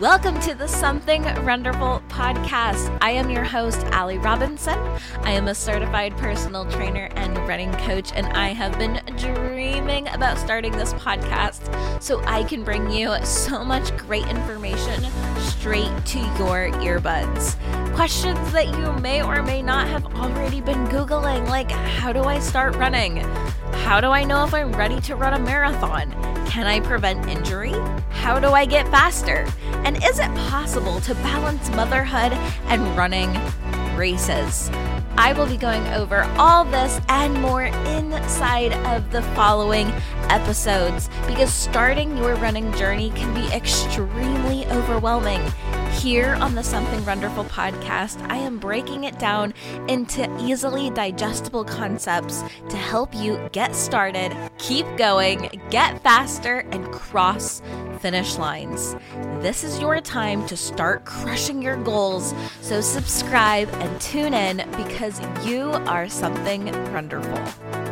Welcome to the Something Runderful podcast. I am your host, Ally Robinson. I am a certified personal trainer and running coach, and I have been dreaming about starting this podcast so I can bring you so much great information straight to your earbuds. Questions that you may or may not have already been Googling, like how do I start running? How do I know if I'm ready to run a marathon? Can I prevent injury? How do I get faster? And is it possible to balance motherhood and running races? I will be going over all this and more inside of the following episodes because starting your running journey can be extremely overwhelming. Here on the Something Runderful podcast, I am breaking it down into easily digestible concepts to help you get started, keep going, get faster, and cross finish lines. This is your time to start crushing your goals, so subscribe and tune in because you are something Runderful.